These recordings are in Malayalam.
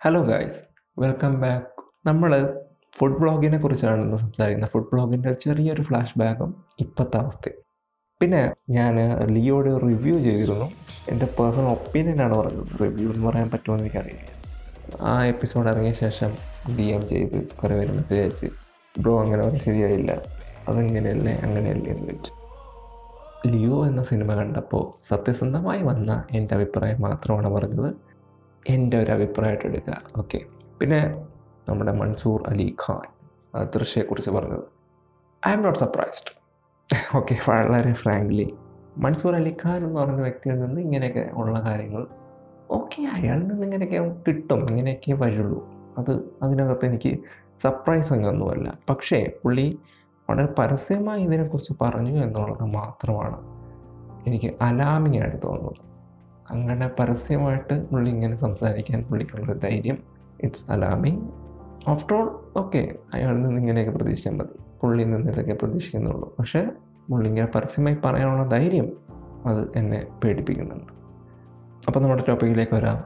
ഹലോ ഗായ്സ് വെൽക്കം ബാക്ക് നമ്മൾ ഫുഡ് ബ്ലോഗിനെ കുറിച്ചാണ് ഇന്ന് സംസാരിക്കുന്നത്. ഫുഡ് ബ്ലോഗിന്റെ ചെറിയൊരു ഫ്ലാഷ് ബാക്കും ഇപ്പോഴത്തെ അവസ്ഥയും. പിന്നെ ഞാൻ ലിയോയുടെ റിവ്യൂ ചെയ്തിരുന്നു. എന്റെ പേഴ്സണൽ ഒപ്പീനിയനാണ് പറഞ്ഞത്. റിവ്യൂ എന്ന് പറയാൻ പറ്റുമെന്ന് എനിക്കറിയില്ല. ആ എപ്പിസോഡ് ഇറങ്ങിയ ശേഷം ഡി എം ചെയ്ത് കുറേ പേര് മെസ്സേജ് അയച്ച് ബ്രോ അങ്ങനെ ഒന്നും ശരിയായില്ല. അതെങ്ങനെയല്ലേ? അങ്ങനെയല്ലേ? എന്ന് ചോദിച്ചു. ലിയോ എന്ന സിനിമ കണ്ടപ്പോൾ സത്യസന്ധമായി വന്ന എന്റെ അഭിപ്രായം മാത്രമാണ് പറഞ്ഞത്. എന്റെ ഒരു അഭിപ്രായമായിട്ട് എടുക്കുക ഓക്കെ പിന്നെ നമ്മുടെ മൻസൂർ അലി ഖാൻ ദൃശ്യയെക്കുറിച്ച് പറഞ്ഞത്. I'm not surprised okay വളരെ ഫ്രാങ്ക്ലി മൻസൂർ അലി ഖാൻ എന്ന് പറഞ്ഞ വ്യക്തിയിൽ നിന്ന് ഇങ്ങനെയൊക്കെ ഉള്ള കാര്യങ്ങൾ ഓക്കെ അയാളിൽ നിന്ന് ഇങ്ങനെയൊക്കെ കിട്ടും ഇങ്ങനെയൊക്കെ വരുള്ളൂ. അത് അതിനകത്ത് എനിക്ക് സർപ്രൈസ് അങ്ങൊന്നുമല്ല പക്ഷേ പുള്ളി വളരെ പരസ്യമായി ഇതിനെക്കുറിച്ച് പറഞ്ഞു എന്നുള്ളത് മാത്രമാണ് എനിക്ക് അലാമിങ് ആയിട്ട് തോന്നുന്നത്. അങ്ങനെ പരസ്യമായിട്ട് പുള്ളി ഇങ്ങനെ സംസാരിക്കാൻ പുള്ളിക്കുള്ള ധൈര്യം. It's alarming after all okay അയാളിൽ നിന്ന് ഇങ്ങനെയൊക്കെ പ്രതീക്ഷിച്ചാൽ മതി. പുള്ളിയിൽ നിന്ന് ഇതൊക്കെ പ്രതീക്ഷിക്കുന്നുള്ളൂ. പക്ഷേ പുള്ളി ഇങ്ങനെ പരസ്യമായി പറയാനുള്ള ധൈര്യം അത് എന്നെ പേടിപ്പിക്കുന്നുണ്ട്. അപ്പോൾ നമ്മുടെ ടോപ്പിക്കിലേക്ക് വരാം.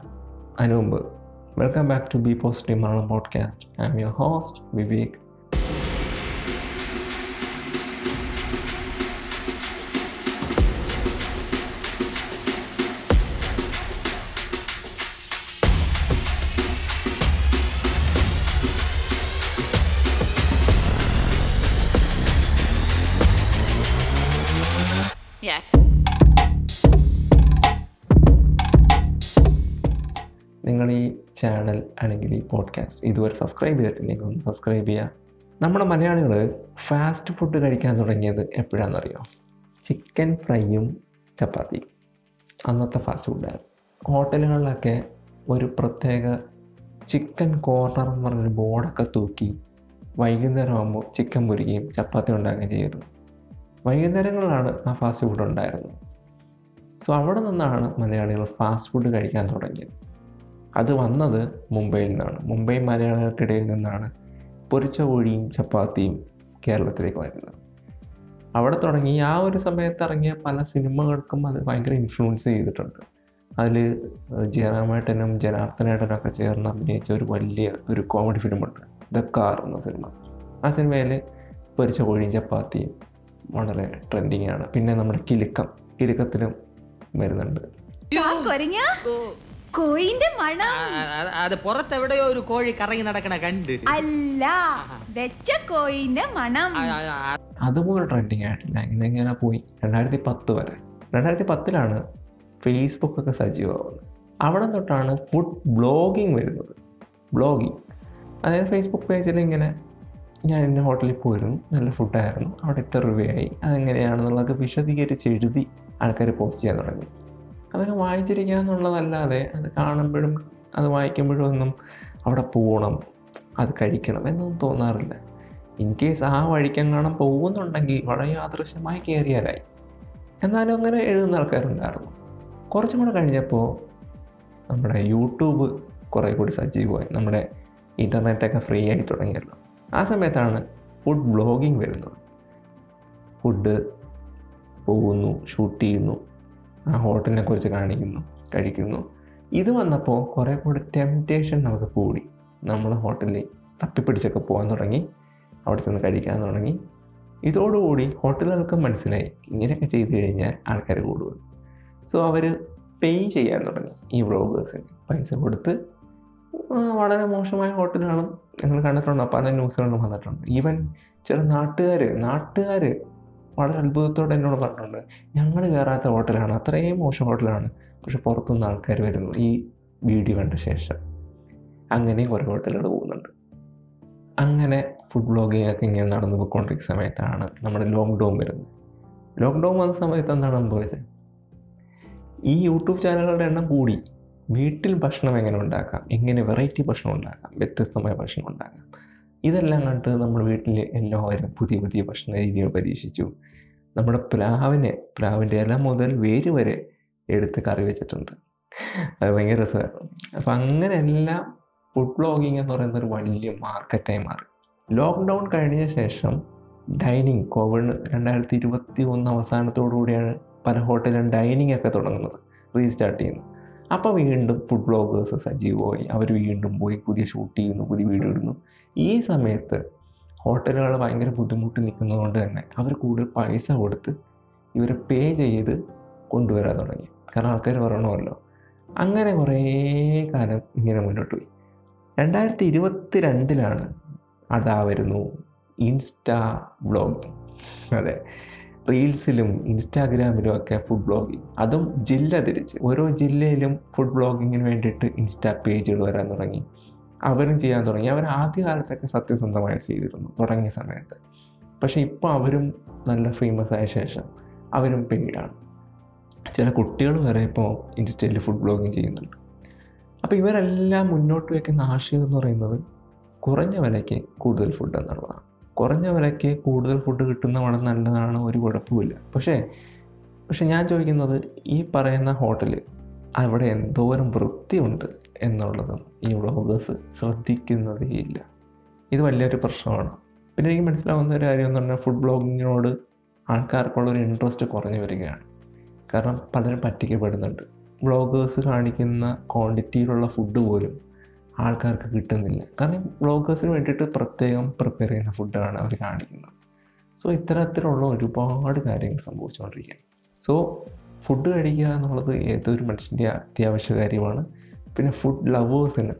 അതിനു welcome back to be positive Malayalam podcast I'm your host Vivek നിങ്ങൾ ഈ ചാനൽ അല്ലെങ്കിൽ ഈ പോഡ്കാസ്റ്റ് ഇതുവരെ സബ്സ്ക്രൈബ് ചെയ്തിട്ടില്ലെങ്കിൽ ഒന്ന് സബ്സ്ക്രൈബ് ചെയ്യുക. നമ്മുടെ മലയാളികൾ ഫാസ്റ്റ് ഫുഡ് കഴിക്കാൻ തുടങ്ങിയത് എപ്പോഴാണെന്നറിയോ? ചിക്കൻ ഫ്രൈയും ചപ്പാത്തി അന്നത്തെ ഫാസ്റ്റ് ഫുഡായിരുന്നു ഹോട്ടലുകളിലൊക്കെ ഒരു പ്രത്യേക ചിക്കൻ കോർണർ എന്ന് പറഞ്ഞൊരു ബോർഡൊക്കെ തൂക്കി വൈകുന്നേരം ആകുമ്പോൾ ചിക്കൻ പൊരിക്കുകയും ചപ്പാത്തി ഉണ്ടാക്കുകയും ചെയ്യുന്നു വൈകുന്നേരങ്ങളിലാണ് ആ ഫാസ്റ്റ് ഫുഡ് ഉണ്ടായിരുന്നത്. സോ അവിടെ നിന്നാണ് മലയാളികൾ ഫാസ്റ്റ് ഫുഡ് കഴിക്കാൻ തുടങ്ങിയത്. അത് വന്നത് മുംബൈയിൽ നിന്നാണ്. മുംബൈ മലയാളികൾക്കിടയിൽ നിന്നാണ് പൊരിച്ച കോഴിയും ചപ്പാത്തിയും കേരളത്തിലേക്ക് വരുന്നത്. അവിടെ തുടങ്ങി ആ ഒരു സമയത്ത് ഇറങ്ങിയ പല സിനിമകൾക്കും അത് ഭയങ്കര ഇൻഫ്ലുവൻസ് ചെയ്തിട്ടുണ്ട്. അതിൽ ജയറാമേട്ടനും ജനാർദ്ദനേട്ടനും ഒക്കെ ചേർന്ന് അഭിനയിച്ച ഒരു വലിയ ഒരു കോമഡി ഫിലിമുണ്ട് ദ കാർ എന്ന സിനിമ. ആ സിനിമയിൽ പൊരിച്ച കോഴിയും ചപ്പാത്തിയും വളരെ ട്രെൻഡിങ് ആണ്. പിന്നെ നമ്മുടെ കിലുക്കം കിലുക്കത്തിലും വരുന്നുണ്ട്. കോയിന്റെ മണം. അത് പുറത്തെവിടെയോ ഒരു കോഴി കറങ്ങി നടക്കണ കണ്ട്. അല്ല വെച്ച കോയിന്റെ മണം. അതുപോലെ ട്രെൻഡിങ് ആയിട്ടില്ല. ഇങ്ങനെ ഇങ്ങനെ പോയി? രണ്ടായിരത്തി പത്ത് വരെ. രണ്ടായിരത്തി പത്തിലാണ് ഫേസ്ബുക്ക് ഒക്കെ സജീവമാവുന്നത്. അവിടെ തൊട്ടാണ് ഫുഡ് ബ്ലോഗിങ് വരുന്നത്. ബ്ലോഗിങ്. അതായത് ഫേസ്ബുക്ക് പേജിൽ ഇങ്ങനെ ഞാൻ എന്റെ ഹോട്ടലിൽ പോയിരുന്നു. നല്ല ഫുഡായിരുന്നു. അവിടെ ഇത്ര രൂപയായി അതെങ്ങനെയാണെന്നുള്ളതൊക്കെ വിശദീകരിച്ച് എഴുതി ആൾക്കാർ പോസ്റ്റ് ചെയ്യാൻ തുടങ്ങി. അതൊക്കെ വായിച്ചിരിക്കുക എന്നുള്ളതല്ലാതെ അത് കാണുമ്പോഴും അത് വായിക്കുമ്പോഴും ഒന്നും അവിടെ പോകണം അത് കഴിക്കണം എന്നൊന്നും തോന്നാറില്ല. ഇൻ കേസ് ആ വഴിക്കെങ്ങാണം പോകുന്നുണ്ടെങ്കിൽ വളരെ യാദൃശ്യമായി കയറിയാലായി. എന്നാലും അങ്ങനെ എഴുതുന്ന ആൾക്കാരുണ്ടായിരുന്നു. കുറച്ചും കൂടെ കഴിഞ്ഞപ്പോൾ നമ്മുടെ യൂട്യൂബ് കുറേ കൂടി സജീവമായി. നമ്മുടെ ഇന്റർനെറ്റൊക്കെ ഫ്രീ ആയി തുടങ്ങിയല്ലോ. ആ സമയത്താണ് ഫുഡ് ബ്ലോഗിങ് വരുന്നത്. ഫുഡ് പോകുന്നു ഷൂട്ട് ചെയ്യുന്നു ആ ഹോട്ടലിനെ കുറിച്ച് കാണിക്കുന്നു കഴിക്കുന്നു. ഇത് വന്നപ്പോൾ കുറേ കൂടി ടെംപ്റ്റേഷൻ നമുക്ക് കൂടി. നമ്മൾ ഹോട്ടലിൽ തപ്പിപ്പിടിച്ചൊക്കെ പോകാൻ തുടങ്ങി അവിടെ ചെന്ന് കഴിക്കാൻ തുടങ്ങി. ഇതോടുകൂടി ഹോട്ടലുകൾക്ക് മനസ്സിലായി ഇങ്ങനെയൊക്കെ ചെയ്തു കഴിഞ്ഞാൽ ആൾക്കാർ കൂടും. സോ അവർ പേ ചെയ്യാൻ തുടങ്ങി ഈ വ്ളോഗേഴ്സിന് പൈസ കൊടുത്ത് വളരെ മോശമായ ഹോട്ടലുകളും നിങ്ങൾ കണ്ടിട്ടുണ്ടോ? പല ന്യൂസുകളിലും വന്നിട്ടുണ്ട്. ഈവൻ ചില നാട്ടുകാർ നാട്ടുകാർ വളരെ അത്ഭുതത്തോടെ എന്നോട് പറഞ്ഞിട്ടുണ്ട് ഞങ്ങൾ കയറാത്ത ഹോട്ടലാണ് അത്രയും മോശം ഹോട്ടലാണ്. പക്ഷെ പുറത്തുനിന്ന് ആൾക്കാർ വരുന്നു ഈ വീഡിയോ കണ്ട ശേഷം. അങ്ങനെയും കുറേ ഹോട്ടലുകൾ പോകുന്നുണ്ട്. അങ്ങനെ ഫുഡ് ബ്ലോഗിംഗ് ഒക്കെ ഇങ്ങനെ നടന്നു പോയിക്കൊണ്ടിരിക്കുന്ന സമയത്താണ് നമ്മുടെ ലോക്ക്ഡൗൺ വരുന്നത്. ലോക്ക്ഡൗൺ വന്ന സമയത്ത് എന്താണ് സംഭവിച്ചത്? ഈ യൂട്യൂബ് ചാനലുകളുടെ എണ്ണം കൂടി. വീട്ടിൽ ഭക്ഷണം എങ്ങനെ ഉണ്ടാക്കാം? എങ്ങനെ വെറൈറ്റി ഭക്ഷണം ഉണ്ടാക്കാം? വ്യത്യസ്തമായ ഭക്ഷണം ഉണ്ടാക്കാം. ഇതെല്ലാം കണ്ട് നമ്മൾ വീട്ടിൽ എല്ലാവരും പുതിയ പുതിയ ഭക്ഷണ രീതികൾ പരീക്ഷിച്ചു. നമ്മുടെ പ്ലാവിനെ പ്ലാവിന്റെ ഇല മുതൽ വേര് വരെ എടുത്ത് കറി വെച്ചിട്ടുണ്ട്. അത് ഭയങ്കര രസമായിരുന്നു. അപ്പം അങ്ങനെ എല്ലാം ഫുഡ് ബ്ലോഗിങ് എന്ന് പറയുന്ന ഒരു വലിയ മാർക്കറ്റായി മാറി. ലോക്ക്ഡൗൺ കഴിഞ്ഞ ശേഷം ഡൈനിങ് കോവിഡ് രണ്ടായിരത്തി ഇരുപത്തി ഒന്ന് അവസാനത്തോടു കൂടിയാണ് പല ഹോട്ടലും ഡൈനിങ് ഒക്കെ തുടങ്ങുന്നത്. റീസ്റ്റാർട്ട് ചെയ്യുന്നത്. അപ്പോൾ വീണ്ടും ഫുഡ് ബ്ലോഗേഴ്സ് സജീവമായി അവർ വീണ്ടും പോയി പുതിയ ഷൂട്ട് ചെയ്യുന്നു പുതിയ വീഡിയോ ഇടുന്നു. ഈ സമയത്ത് ഹോട്ടലുകൾ ഭയങ്കര ബുദ്ധിമുട്ട് നിൽക്കുന്നതുകൊണ്ട് തന്നെ അവർ കൂടുതൽ പൈസ കൊടുത്ത് ഇവരെ പേ ചെയ്ത് കൊണ്ടുവരാൻ തുടങ്ങി. കാരണം ആൾക്കാർ പറയണമല്ലോ. അങ്ങനെ കുറേ കാലം ഇങ്ങനെ മുന്നോട്ട് പോയി. രണ്ടായിരത്തി ഇരുപത്തി രണ്ടിലാണ് അതാ വരുന്നു ഇൻസ്റ്റാ ബ്ലോഗിങ് അതെ. റീൽസിലും ഇൻസ്റ്റാഗ്രാമിലും ഒക്കെ ഫുഡ് ബ്ലോഗിങ് അതും ജില്ല തിരിച്ച്. ഓരോ ജില്ലയിലും ഫുഡ് ബ്ലോഗിങ്ങിന് വേണ്ടിയിട്ട് ഇൻസ്റ്റാ പേജുകൾ വരാൻ തുടങ്ങി. അവരും ചെയ്യാൻ തുടങ്ങി. അവർ ആദ്യകാലത്തൊക്കെ സത്യസന്ധമായി ചെയ്തിരുന്നു തുടങ്ങിയ സമയത്ത്. പക്ഷേ ഇപ്പോൾ അവരും നല്ല ഫേമസ് ആയ ശേഷം അവരും പെയ്ഡാണ് ചില കുട്ടികൾ വരെ ഇപ്പോൾ ഇൻസ്റ്റയിൽ ഫുഡ് ബ്ലോഗിങ് ചെയ്യുന്നുണ്ട്. അപ്പോൾ ഇവരെല്ലാം മുന്നോട്ട് വയ്ക്കുന്ന ആശയം എന്ന് പറയുന്നത് കുറഞ്ഞ വിലയ്ക്ക് കൂടുതൽ ഫുഡ് എന്നുള്ളതാണ്. കുറഞ്ഞ വിലയ്ക്ക് കൂടുതൽ ഫുഡ് കിട്ടുന്ന വളരെ നല്ലതാണ് ഒരു കുഴപ്പമില്ല പക്ഷേ പക്ഷെ ഞാൻ ചോദിക്കുന്നത് ഈ പറയുന്ന ഹോട്ടൽ അവിടെ എന്തോരം വൃത്തിയുണ്ട് എന്നുള്ളതും ഈ വ്ളോഗേഴ്സ് ശ്രദ്ധിക്കുന്നതേയില്ല ഇത് വലിയൊരു പ്രശ്നമാണ്. പിന്നെ എനിക്ക് മനസ്സിലാവുന്ന ഒരു കാര്യം എന്ന് പറഞ്ഞാൽ ഫുഡ് ബ്ലോഗിങ്ങിനോട് ആൾക്കാർക്കുള്ള ഒരു ഇൻട്രസ്റ്റ് കുറഞ്ഞു വരികയാണ്. കാരണം പലരും പറ്റിക്കപ്പെടുന്നുണ്ട്. ബ്ലോഗേഴ്സ് കാണിക്കുന്ന ക്വാണ്ടിറ്റിയിലുള്ള ഫുഡ് പോലും ആൾക്കാർക്ക് കിട്ടുന്നില്ല. കാരണം വ്ളോഗേഴ്സിന് വേണ്ടിയിട്ട് പ്രത്യേകം പ്രിപ്പയർ ചെയ്യുന്ന ഫുഡാണ് അവർ കാണിക്കുന്നത്. സോ ഇത്തരത്തിലുള്ള ഒരുപാട് കാര്യങ്ങൾ സംഭവിച്ചുകൊണ്ടിരിക്കുകയാണ്. സോ ഫുഡ് കഴിക്കുക എന്നുള്ളത് ഏതൊരു മനുഷ്യന്റെ അത്യാവശ്യ കാര്യമാണ്. പിന്നെ ഫുഡ് ലവേഴ്സിന്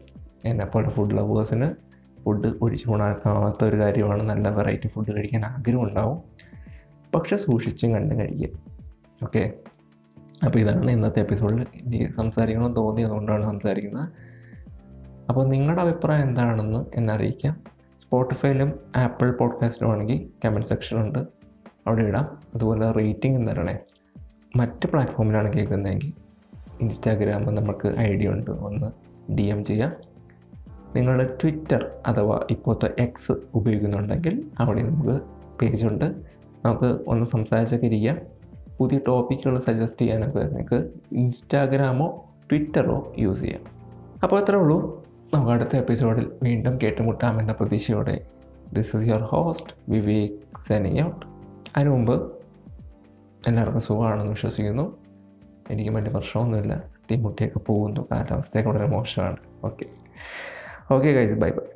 എന്നെപ്പോലെ ഫുഡ് ലവേഴ്സിന് ഫുഡ് ഒഴിച്ചു കൂടാക്കാത്ത ഒരു കാര്യമാണ് നല്ല വെറൈറ്റി ഫുഡ് കഴിക്കാൻ ആഗ്രഹം ഉണ്ടാവും. പക്ഷെ സൂക്ഷിച്ചും കണ്ടും കഴിക്കുക. ഓക്കെ അപ്പോൾ ഇതാണ് ഇന്നത്തെ എപ്പിസോഡിൽ എനിക്ക് സംസാരിക്കണമെന്ന് തോന്നിയതുകൊണ്ടാണ് സംസാരിക്കുന്നത്. അപ്പോൾ നിങ്ങളുടെ അഭിപ്രായം എന്താണെന്ന് എന്നെ അറിയിക്കാം. സ്പോട്ടിഫൈയിലും ആപ്പിൾ പോഡ്കാസ്റ്റിലും ആണെങ്കിൽ കമന്റ് സെക്ഷനുണ്ട് അവിടെ ഇടാം. അതുപോലെ റേറ്റിംഗ് തരണേ മറ്റ് പ്ലാറ്റ്ഫോമിലാണ് കേൾക്കുന്നതെങ്കിൽ ഇൻസ്റ്റാഗ്രാമിൽ നമുക്ക് ഐ ഡി ഉണ്ട്. ഒന്ന് ഡി എം ചെയ്യാം. നിങ്ങൾ ട്വിറ്റർ അഥവാ ഇപ്പോഴത്തെ എക്സ് ഉപയോഗിക്കുന്നുണ്ടെങ്കിൽ അവിടെ നമുക്ക് പേജുണ്ട് നമുക്ക് ഒന്ന് സംസാരിച്ചൊക്കെ ഇരിക്കാം. പുതിയ ടോപ്പിക്കുകൾ സജസ്റ്റ് ചെയ്യാനൊക്കെ നിങ്ങൾക്ക് ഇൻസ്റ്റാഗ്രാമോ ട്വിറ്ററോ യൂസ് ചെയ്യാം. അപ്പോൾ അത്രേ ഉള്ളൂ. നമുക്ക് അടുത്ത എപ്പിസോഡിൽ വീണ്ടും കേട്ടുമുട്ടാമെന്ന പ്രതീക്ഷയോടെ this is your host Vivek signing out അതിനു മുമ്പ് എല്ലാവർക്കും സുഖമാണെന്ന് വിശ്വസിക്കുന്നു. എനിക്ക് വലിയ പ്രശ്നമൊന്നുമില്ല. തീമുട്ടിയൊക്കെ പോകുന്നു. കാലാവസ്ഥയൊക്കെ വളരെ മോശമാണ്. Okay okay guys bye bye